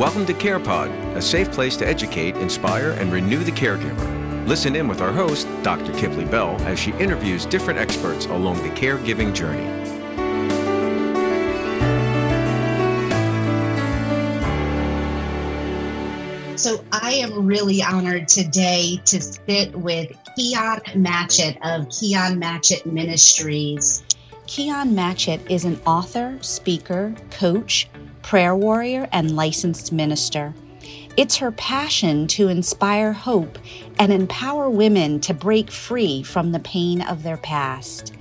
Welcome to CarePod, a safe place to educate, inspire, and renew the caregiver. Listen in with our host, Dr. Kipley Bell, as she interviews different experts along the caregiving journey. So I am really honored today to sit with Quionne Matchett of Quionne Matchett Ministries. Quionne Matchett is an author, speaker, coach, prayer warrior, and licensed minister. It's her passion to inspire hope and empower women to break free from the pain of their past.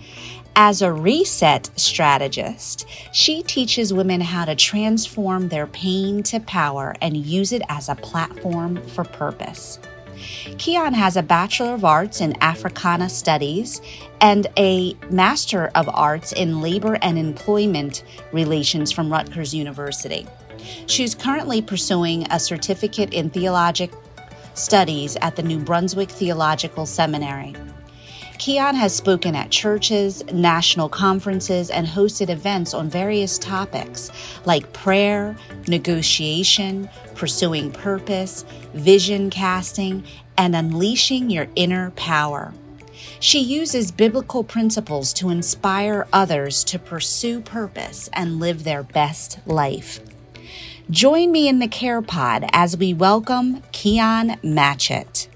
As a reset strategist, she teaches women how to transform their pain to power and use it as a platform for purpose. Quionne has a Bachelor of Arts in Africana Studies and a Master of Arts in Labor and Employment Relations from Rutgers University. She's currently pursuing a certificate in theologic studies at the New Brunswick Theological Seminary. Quionne has spoken at churches, national conferences, and hosted events on various topics like prayer, negotiation, pursuing purpose, vision casting, and unleashing your inner power. She uses biblical principles to inspire others to pursue purpose and live their best life. Join me in the Care Pod as we welcome Quionne Matchett.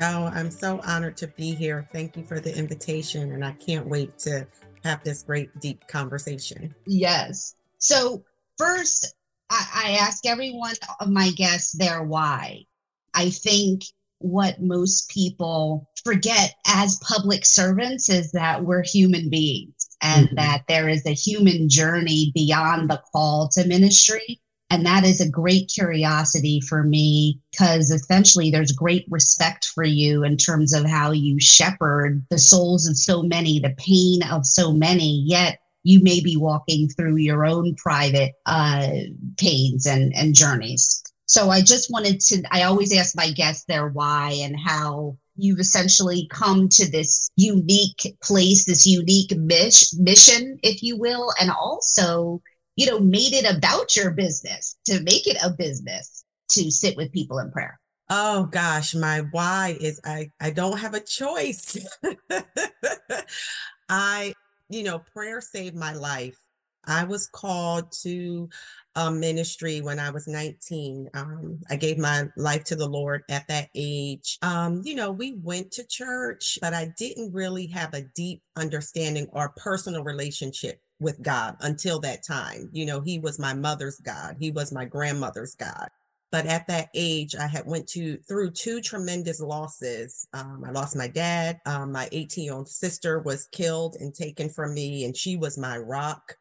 Oh, I'm so honored to be here. Thank you for the invitation, and I can't wait to have this great, deep conversation. Yes. So, first, I, I ask every one of my guests their why. I think what most people forget as public servants is that we're human beings and mm-hmm. that there is a human journey beyond the call to ministry. And that is a great curiosity for me because essentially there's great respect for you in terms of how you shepherd the souls of so many, the pain of so many, yet you may be walking through your own private uh, pains and, and journeys. So I just wanted to, I always ask my guests their why and how you've essentially come to this unique place, this unique mission, if you will, and also, you know, made it about your business to make it a business to sit with people in prayer. Oh gosh, my why is I I don't have a choice. I, you know, prayer saved my life. I was called to um, ministry when I was 19. Um, I gave my life to the Lord at that age. Um, you know, we went to church, but I didn't really have a deep understanding or personal relationship with God until that time. You know, He was my mother's God, He was my grandmother's God. But at that age, I had went to through two tremendous losses. Um, I lost my dad. Um, my 18 year old sister was killed and taken from me, and she was my rock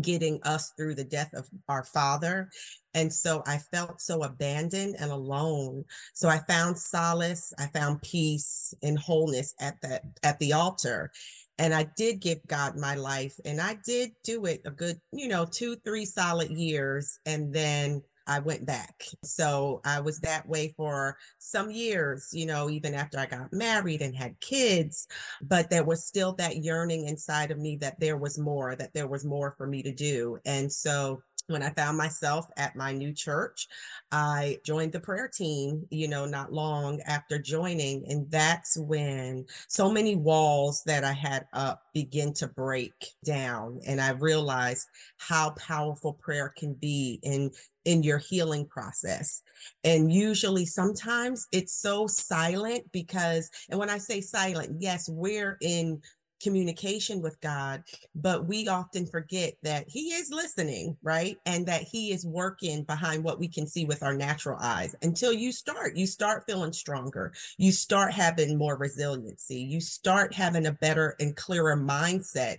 getting us through the death of our father. And so I felt so abandoned and alone. So I found solace, I found peace and wholeness at that at the altar. And I did give God my life and I did do it a good, you know, 2 3 solid years and then I went back. So I was that way for some years, you know, even after I got married and had kids. But there was still that yearning inside of me that there was more, that there was more for me to do. And so when I found myself at my new church, I joined the prayer team, you know, not long after joining. And that's when so many walls that I had up begin to break down. And I realized how powerful prayer can be in in your healing process. And usually sometimes it's so silent because and when I say silent, yes, we're in communication with God, but we often forget that He is listening, right? And that He is working behind what we can see with our natural eyes until you start. You start feeling stronger. You start having more resiliency. You start having a better and clearer mindset.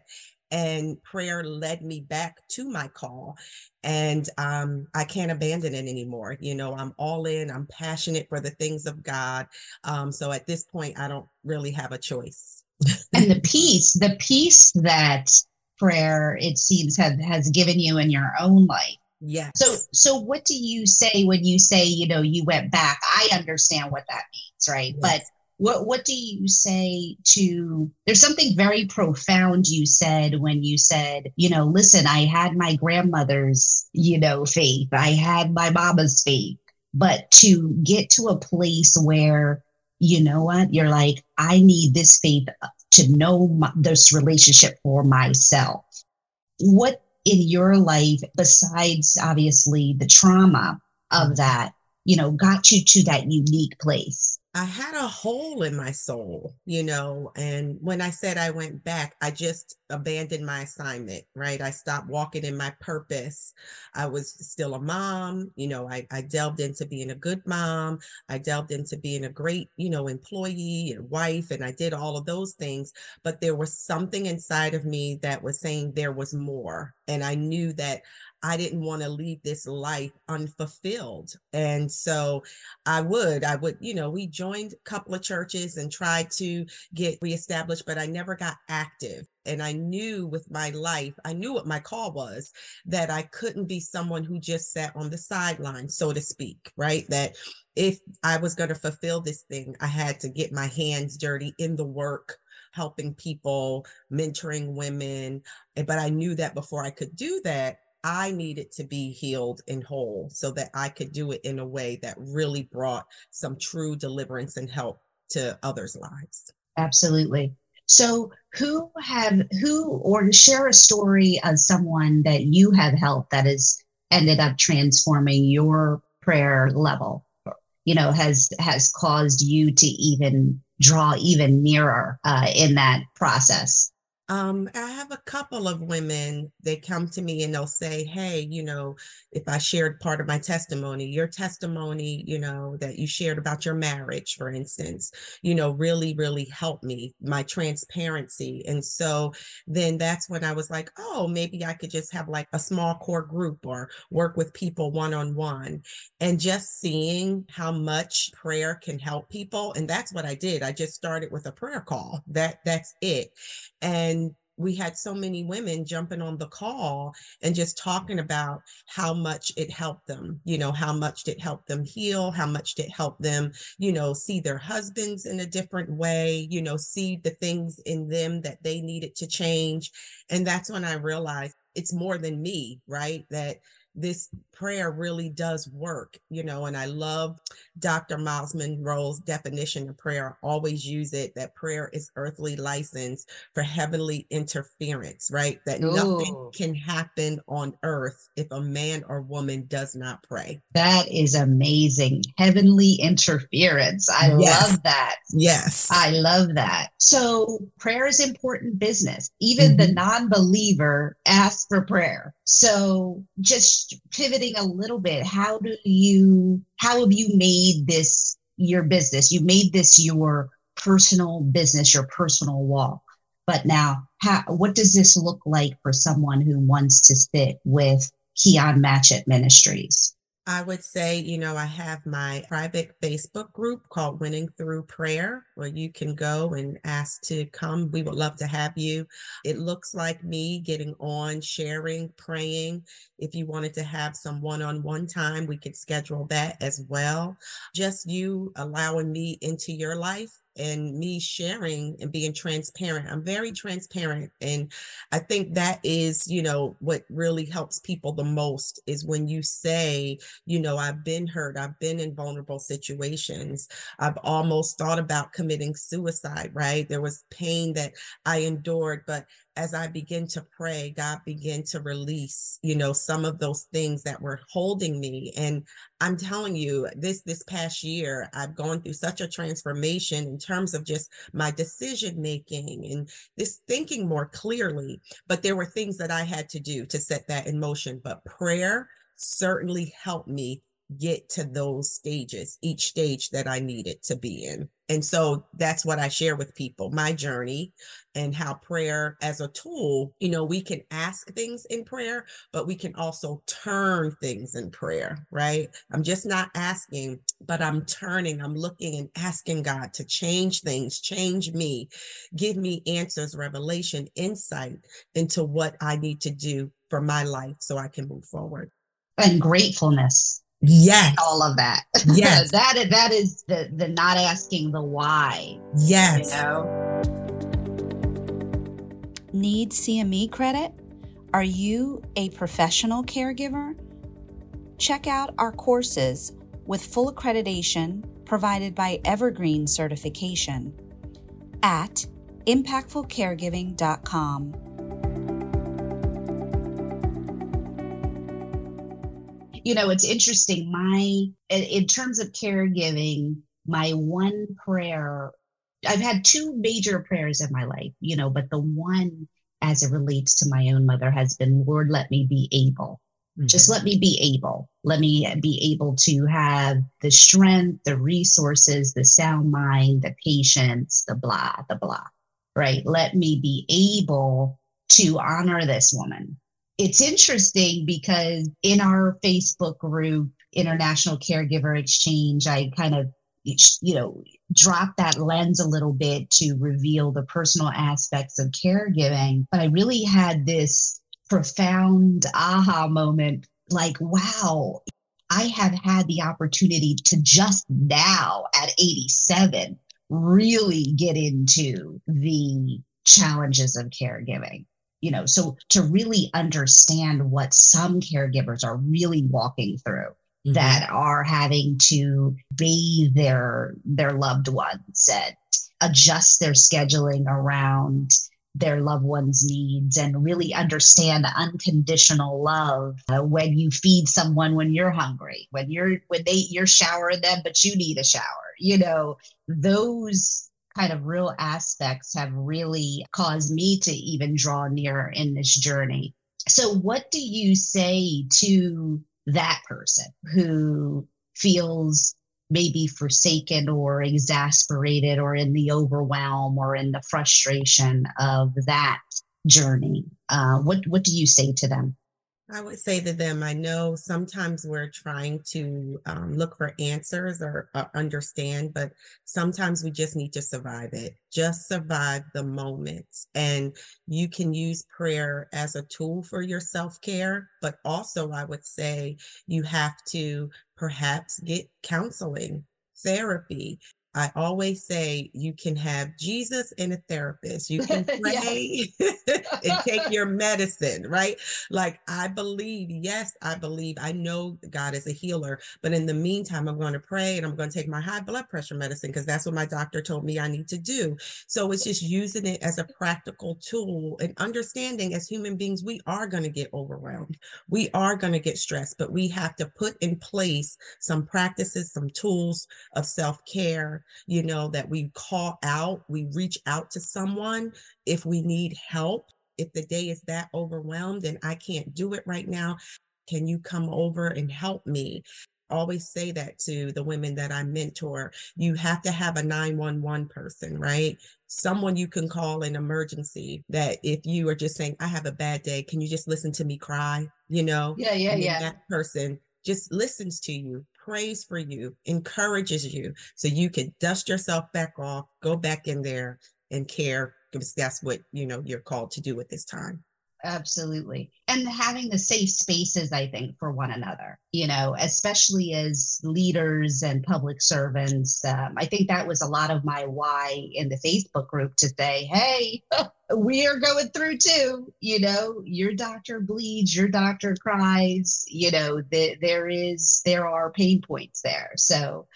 And prayer led me back to my call. And um, I can't abandon it anymore. You know, I'm all in, I'm passionate for the things of God. Um, so at this point, I don't really have a choice and the peace, the peace that prayer, it seems, have has given you in your own life. Yes. So so what do you say when you say, you know, you went back? I understand what that means, right? Yes. But what what do you say to there's something very profound you said when you said you know listen i had my grandmother's you know faith i had my mama's faith but to get to a place where you know what? You're like i need this faith to know my, this relationship for myself. What in your life besides obviously the trauma of that you know got you to that unique place I had a hole in my soul, you know. And when I said I went back, I just abandoned my assignment, right? I stopped walking in my purpose. I was still a mom, you know, I, I delved into being a good mom. I delved into being a great, you know, employee and wife, and I did all of those things. But there was something inside of me that was saying there was more. And I knew that I didn't want to leave this life unfulfilled. And so I would, I would, you know, we joined a couple of churches and tried to get reestablished, but I never got active. And I knew with my life, I knew what my call was that I couldn't be someone who just sat on the sideline, so to speak, right? That if I was going to fulfill this thing, I had to get my hands dirty in the work helping people, mentoring women. But I knew that before I could do that, I needed to be healed and whole so that I could do it in a way that really brought some true deliverance and help to others' lives. Absolutely. So, who have who or share a story of someone that you have helped that has ended up transforming your prayer level? You know, has has caused you to even draw even nearer uh, in that process. Um, I have a couple of women, they come to me and they'll say, Hey, you know, if I shared part of my testimony, your testimony, you know, that you shared about your marriage, for instance, you know, really, really helped me, my transparency. And so then that's when I was like, Oh, maybe I could just have like a small core group or work with people one on one. And just seeing how much prayer can help people. And that's what I did. I just started with a prayer call. That that's it. And we had so many women jumping on the call and just talking about how much it helped them, you know, how much it helped them heal, how much it helped them, you know, see their husbands in a different way, you know, see the things in them that they needed to change. And that's when I realized it's more than me, right? That this prayer really does work, you know, and I love Dr. Myles Munroe's definition of prayer. I always use it that prayer is earthly license for heavenly interference, right? That Ooh. nothing can happen on earth if a man or woman does not pray. That is amazing. Heavenly interference. I yes. love that. Yes. I love that. So prayer is important business. Even mm-hmm. the non believer asks for prayer. So just pivoting a little bit, how do you, how have you made this your business? You made this your personal business, your personal walk. But now, how, what does this look like for someone who wants to sit with Quionne Matchett Ministries? I would say, you know, I have my private Facebook group called Winning Through Prayer, where you can go and ask to come. We would love to have you. It looks like me getting on, sharing, praying. If you wanted to have some one on one time, we could schedule that as well. Just you allowing me into your life and me sharing and being transparent. I'm very transparent. And I think that is, you know, what really helps people the most is when you say, you know, I've been hurt, I've been in vulnerable situations, I've almost thought about committing suicide, right? There was pain that I endured, but as I begin to pray, God began to release, you know, some of those things that were holding me. And I'm telling you, this this past year, I've gone through such a transformation in terms of just my decision making and this thinking more clearly. But there were things that I had to do to set that in motion. But prayer certainly helped me get to those stages, each stage that I needed to be in. And so that's what I share with people my journey and how prayer as a tool, you know, we can ask things in prayer, but we can also turn things in prayer, right? I'm just not asking, but I'm turning, I'm looking and asking God to change things, change me, give me answers, revelation, insight into what I need to do for my life so I can move forward. And gratefulness Yes. All of that. Yes. that that is the the not asking the why. Yes. You know? Need CME credit? Are you a professional caregiver? Check out our courses with full accreditation provided by Evergreen Certification at impactfulcaregiving.com. You know, it's interesting. My, in terms of caregiving, my one prayer, I've had two major prayers in my life, you know, but the one as it relates to my own mother has been, Lord, let me be able. Mm-hmm. Just let me be able. Let me be able to have the strength, the resources, the sound mind, the patience, the blah, the blah, right? Let me be able to honor this woman. It's interesting because in our Facebook group, International Caregiver Exchange, I kind of you know drop that lens a little bit to reveal the personal aspects of caregiving but i really had this profound aha moment like wow i have had the opportunity to just now at 87 really get into the challenges of caregiving you know so to really understand what some caregivers are really walking through mm-hmm. that are having to bathe their their loved ones and adjust their scheduling around their loved ones needs and really understand unconditional love uh, when you feed someone when you're hungry when you're when they you're showering them but you need a shower you know those kind of real aspects have really caused me to even draw nearer in this journey. So what do you say to that person who feels maybe forsaken or exasperated or in the overwhelm or in the frustration of that journey? Uh, what what do you say to them I would say to them, I know sometimes we're trying to um, look for answers or, or, understand, but sometimes we just need to survive it. Just survive the moments. And you can use prayer as a tool for your self care, but also I would say you have to perhaps get counseling therapy. I always say you can have Jesus and a therapist. You can pray and take your medicine, right? Like I believe, yes, I believe, I know God is a healer, but in the meantime, I'm going to pray and I'm going to take my high blood pressure medicine because that's what my doctor told me I need to do. So it's just using it as a practical tool and understanding as human beings, we are going to get overwhelmed. We are going to get stressed, but we have to put in place some practices, some tools of self care you know, that we call out, we reach out to someone if we need help. If the day is that overwhelmed and I can't do it right now, can you come over and help me? always say that to the women that I mentor. You have to have a 911 person, right? Someone you can call in emergency that if you are just saying, I have a bad day, can you just listen to me cry? You know? Yeah, yeah, yeah. That person just listens to you, prays for you, encourages you so you can dust yourself back off, go back in there and care because that's what you know you're called to do at this time absolutely. And having the safe spaces i think for one another you know especially as leaders and public servants um, i think that was a lot of my why in the facebook group to say hey we are going through too. You know your doctor bleeds your doctor cries you know the, there is there are pain points there. So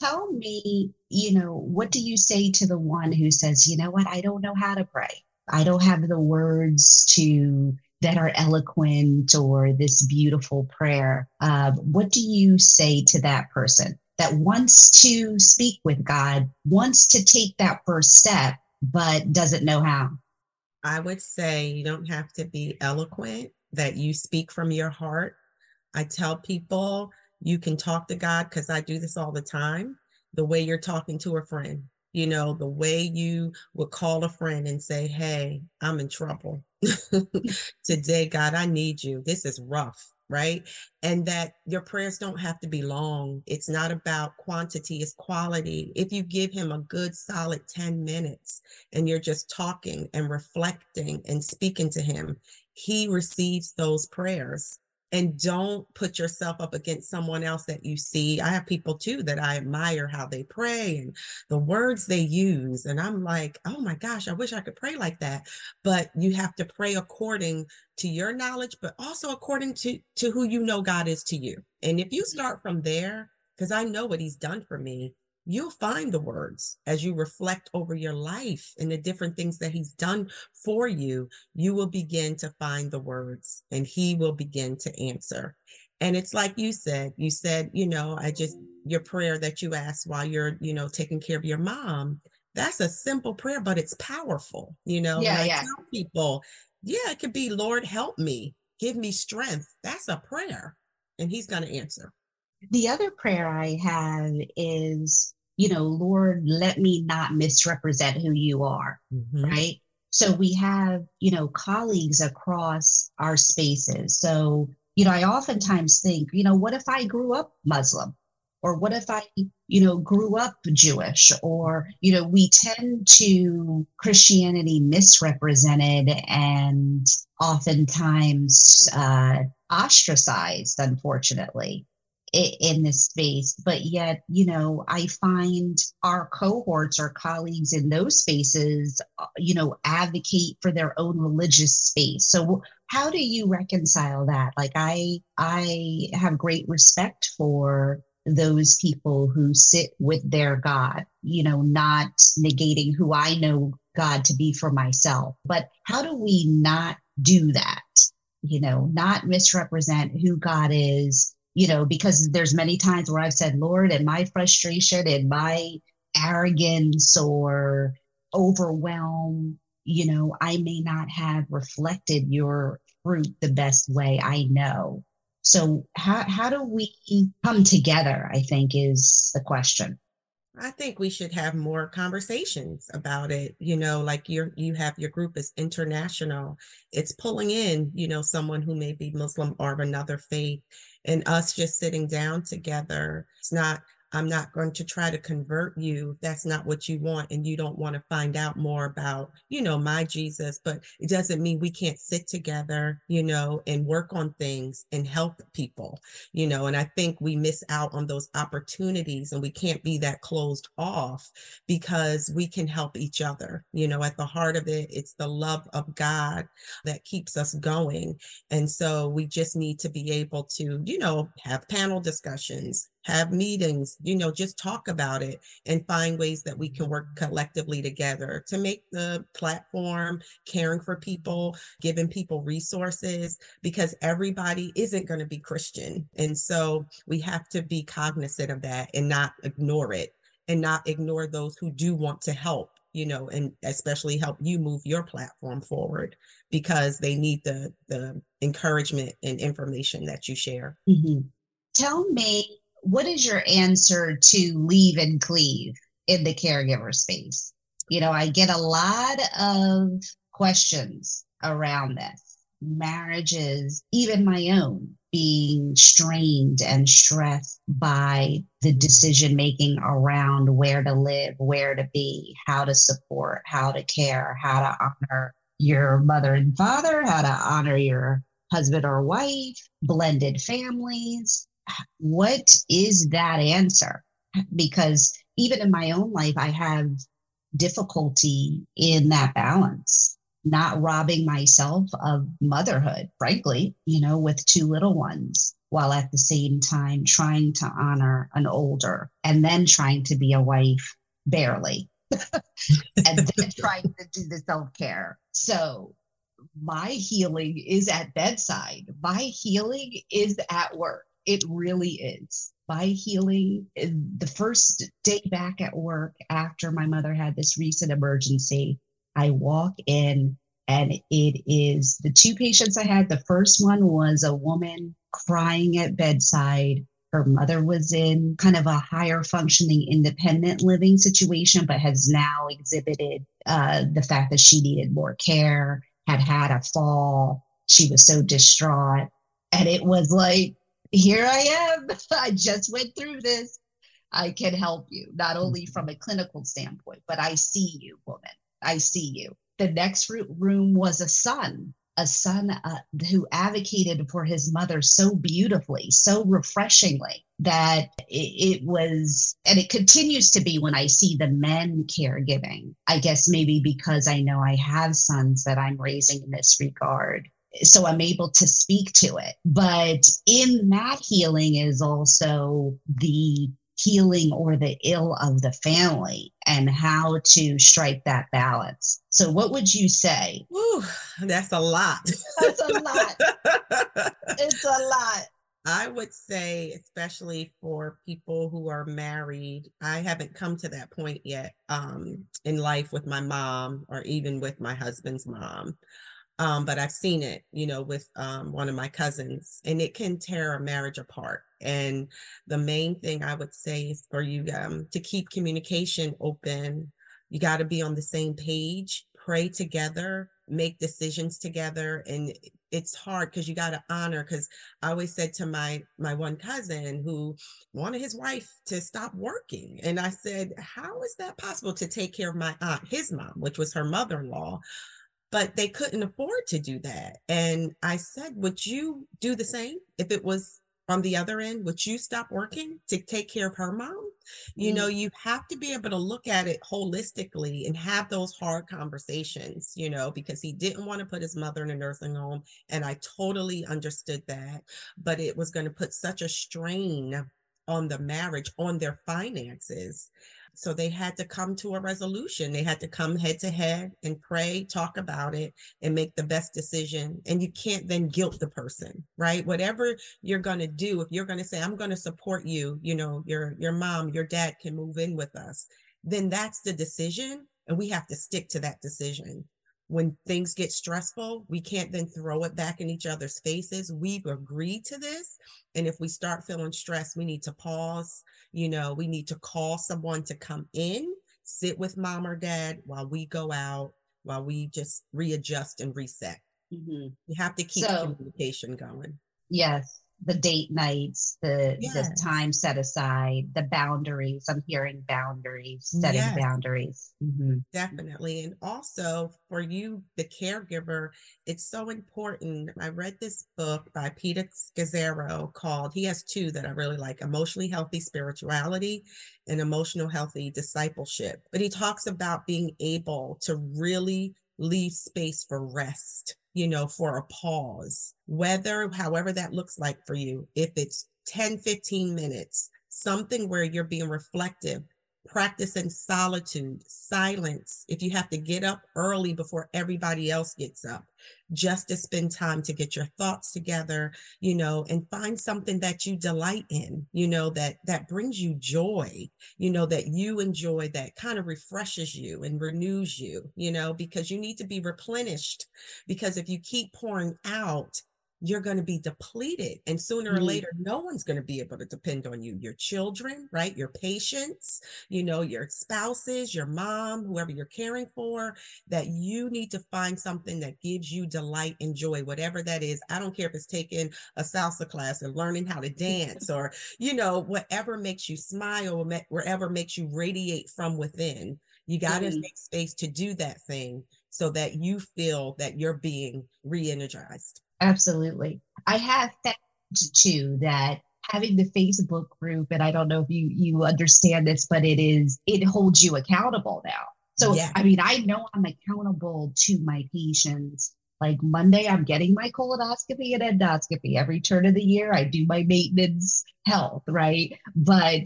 tell me you know what do you say to the one who says you know what? I don't know how to pray I don't have the words to that are eloquent or this beautiful prayer. Uh, what do you say to that person that wants to speak with God, wants to take that first step, but doesn't know how? I would say you don't have to be eloquent, that you speak from your heart. I tell people you can talk to God because I do this all the time, the way you're talking to a friend you know, the way you would call a friend and say, Hey, I'm in trouble. Today, God, I need you. This is rough, right? And that your prayers don't have to be long. It's not about quantity, it's quality. If you give him a good solid 10 minutes and you're just talking and reflecting and speaking to him, he receives those prayers and don't put yourself up against someone else that you see. I have people too that I admire how they pray and the words they use. And I'm like, oh my gosh, I wish I could pray like that. But you have to pray according to your knowledge, but also according to, to who you know God is to you. And if you mm-hmm. start from there, because I know what he's done for me, you'll find the words as you reflect over your life and the different things that he's done for you. You will begin to find the words and he will begin to answer. And it's like you said, you said, you know, I just, your prayer that you asked while you're, you know, taking care of your mom. That's a simple prayer, but it's powerful. You know, yeah, yeah. tell people, yeah, it could be, Lord, help me, give me strength. That's a prayer, and He's going to answer. The other prayer I have is you know, Lord, let me not misrepresent who you are, mm-hmm. right? So we have, you know, colleagues across our spaces. So, you know, I oftentimes think, you know, what if I grew up Muslim? Or what if I, you know, grew up Jewish? Or, you know, we tend to Christianity misrepresented and oftentimes uh, ostracized, unfortunately in this space but yet you know i find our cohorts our colleagues in those spaces uh, you know advocate for their own religious space. So how do you reconcile that? Like i i have great respect for those people who sit with their god you know not negating who i know god to be for myself. But how do we not do that? You know not misrepresent who god is you know, because there's many times where I've said, Lord, in my frustration and my arrogance or overwhelm, you know, I may not have reflected your fruit the best way I know. So how how do we come together? I think is the question. I think we should have more conversations about it. You know, like you're you have your group is international. It's pulling in, you know, someone who may be Muslim or of another faith and us just sitting down together. It's not I'm not going to try to convert you. That's not what you want. And you don't want to find out more about, you know, my Jesus. But it doesn't mean we can't sit together, you know, and work on things and help people, you know. And I think we miss out on those opportunities and we can't be that closed off because we can help each other. You know, at the heart of it, it's the love of God that keeps us going. And so we just need to be able to, you know, have panel discussions have meetings, you know, just talk about it and find ways that we can work collectively together to make the platform caring for people, giving people resources, because everybody isn't going to be Christian. And so we have to be cognizant of that and not ignore it and not ignore those who do want to help you know and especially help you move your platform forward because they need the the encouragement and information that you share mm-hmm. tell me what is your answer to leave and cleave in the caregiver space? You know, I get a lot of questions around this. Marriages, even my own, being strained and stressed by the decision making around where to live, where to be, how to support, how to care, how to honor your mother and father, how to honor your husband or wife, blended families, what is that answer? Because even in my own life, I have difficulty in that balance, not robbing myself of motherhood, frankly, you know, with two little ones, while at the same time trying to honor an older and then trying to be a wife barely. and then trying to do the self care. So, my healing is at bedside. My healing is at work. It really is. My healing, eh, the first day back at work after my mother had this recent emergency, I walk in and it is the two patients I had. The first one was a woman crying at bedside. Her mother was in kind of a higher functioning independent living situation, but has now exhibited uh, the fact that she needed more care, had had a fall. She was so distraught. And it was like, here I am. I just went through this. I can help you, not only from mm-hmm. a clinical standpoint, but I see you, woman. I see you. The next room was a son a son uh, who advocated for his mother so beautifully, so refreshingly that it, it, was, and it continues to be when I see the men caregiving. I guess maybe because I know I have sons that I'm raising in this regard. So I'm able to speak to it. But in that healing is also the healing or the ill of the family and how to strike that balance. So, what would you say? Ooh, that's a lot. That's a lot. it's a lot. I would say, especially for people who are married, I haven't come to that point yet um, in life with my mom or even with my husband's mom. Um, but I've seen it, you know, with um, one of my cousins, and it can tear a marriage apart. And the main thing I would say is for you um, to keep communication open. You got to be on the same page, pray together, make decisions together, and it's hard because you got to honor. Because I always said to my my one cousin who wanted his wife to stop working, and I said, "How is that possible to take care of my aunt, his mom, which was her mother in law?" But they couldn't afford to do that. And I said, Would you do the same if it was on the other end? Would you stop working to take care of her mom? You know, mm-hmm. you have to be able to look at it holistically and have those hard conversations, you know, because he didn't want to put his mother in a nursing home. And I totally understood that. But it was going to put such a strain on the marriage, on their finances so they had to come to a resolution. They had to come head to head and pray, talk about it, and make the best decision. And you can't then guilt the person, right? Whatever you're going to do, if you're going to say, I'm going to support you, you know, your your mom, your dad can move in with us, then that's the decision. And we have to stick to that decision when things get stressful, we can't then throw it back in each other's faces. We've agreed to this. And if we start feeling stressed, we need to pause. You know, we need to call someone to come in, sit with mom or dad while we go out, while we just readjust and reset. Mm-hmm. You have to keep so, communication going. Yes the date nights, the yes. the time set aside, the boundaries. I'm hearing boundaries, setting yes. boundaries. Mm-hmm. Definitely. And also for you, the caregiver, it's so important. I read this book by Peter Scazzero called, he has two that I really like Emotionally Healthy Spirituality and Emotional Healthy Discipleship. But he talks about being able to really leave space for rest you know, for a pause, whether, however that looks like for you, if it's 10, 15 minutes, something where you're being reflective, practicing solitude, silence. If you have to get up early before everybody else gets up, just to spend time to get your thoughts together, you know, and find something that you delight in, you know, that that brings you joy, you know, that you enjoy that kind of refreshes you and renews you, you know, because you need to be replenished because if you keep pouring out, you're going to be depleted. And sooner or later, no one's going to be able to depend on you. Your children, right? Your patients, you know, your spouses, your mom, whoever you're caring for, that you need to find something that gives you delight and joy, whatever that is. I don't care if it's taking a salsa class and learning how to dance or, you know, whatever makes you smile, wherever makes you radiate from within. You got to mm-hmm. make space to do that thing so that you feel that you're being re energized. Absolutely. I have found too that having the Facebook group, and I don't know if you you understand this, but it is it holds you accountable now. So yeah. I mean, I know I'm accountable to my patients. Like Monday, I'm getting my colonoscopy and endoscopy every turn of the year. I do my maintenance health, right? But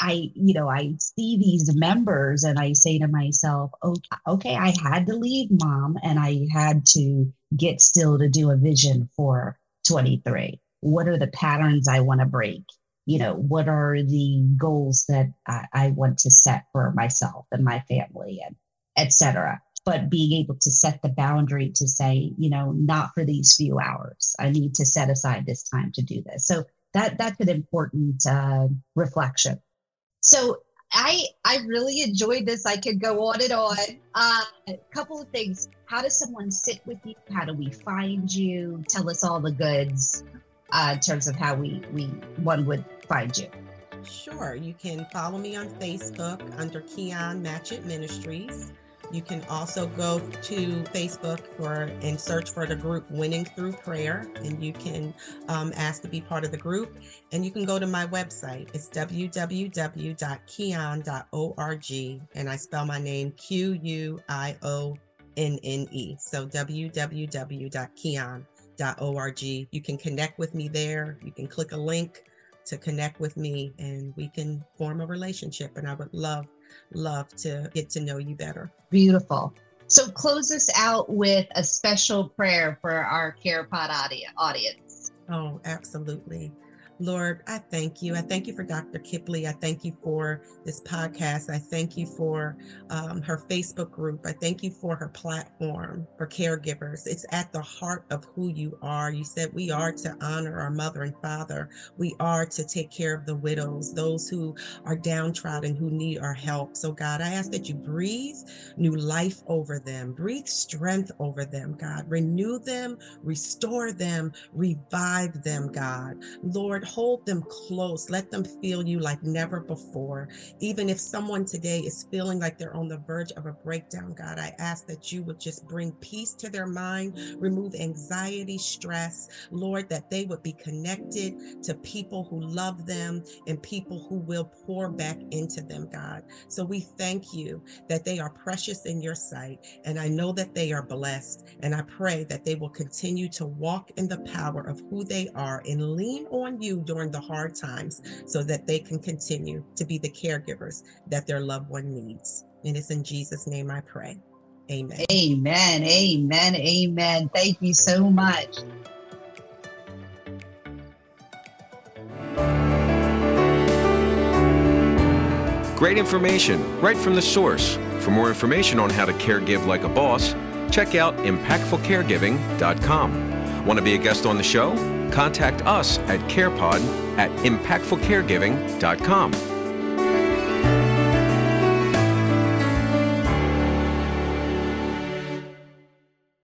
I, you know, I see these members and I say to myself, okay, okay, I had to leave mom and I had to get still to do a vision for 23. What are the patterns I want to break? You know, what are the goals that I, I want to set for myself and my family and etc. But being able to set the boundary to say, you know, not for these few hours. I need to set aside this time to do this. So that that's an important uh, reflection. So I I really enjoyed this. I could go on and on. Uh, a couple of things. How does someone sit with you? How do we find you? Tell us all the goods uh, in terms of how we we one would find you. Sure. You can follow me on Facebook under Quionne Matchett Ministries. You can also go to Facebook for and search for the group Winning Through Prayer, and you can um, ask to be part of the group. And you can go to my website. It's www.quionne.org, and I spell my name Q U I O N N E. So www.quionne.org. You can connect with me there. You can click a link to connect with me, and we can form a relationship. And I would love love to get to know you better. Beautiful. So close us out with a special prayer for our CarePod audience. Oh, absolutely. Lord, I thank you. I thank you for Dr. Kipley. I thank you for this podcast. I thank you for um, her Facebook group. I thank you for her platform for caregivers. It's at the heart of who you are. You said we are to honor our mother and father. We are to take care of the widows, those who are downtrodden, who need our help. So, God, I ask that you breathe new life over them, breathe strength over them, God. Renew them, restore them, revive them, God. Lord, hold them close. Let them feel you like never before. Even if someone today is feeling like they're on the verge of a breakdown, God, I ask that you would just bring peace to their mind, remove anxiety, stress, Lord, that they would be connected to people who love them and people who will pour back into them, God. So we thank you that they are precious in your sight. And I know that they are blessed. And I pray that they will continue to walk in the power of who they are and lean on you during the hard times so that they can continue to be the caregivers that their loved one needs. And it's in Jesus' name I pray. Amen. Amen. Amen. Amen. Thank you so much. Great information right from the source. For more information on how to caregive like a boss, check out impactfulcaregiving.com. Want to be a guest on the show? Contact us at carepod at impactfulcaregiving.com.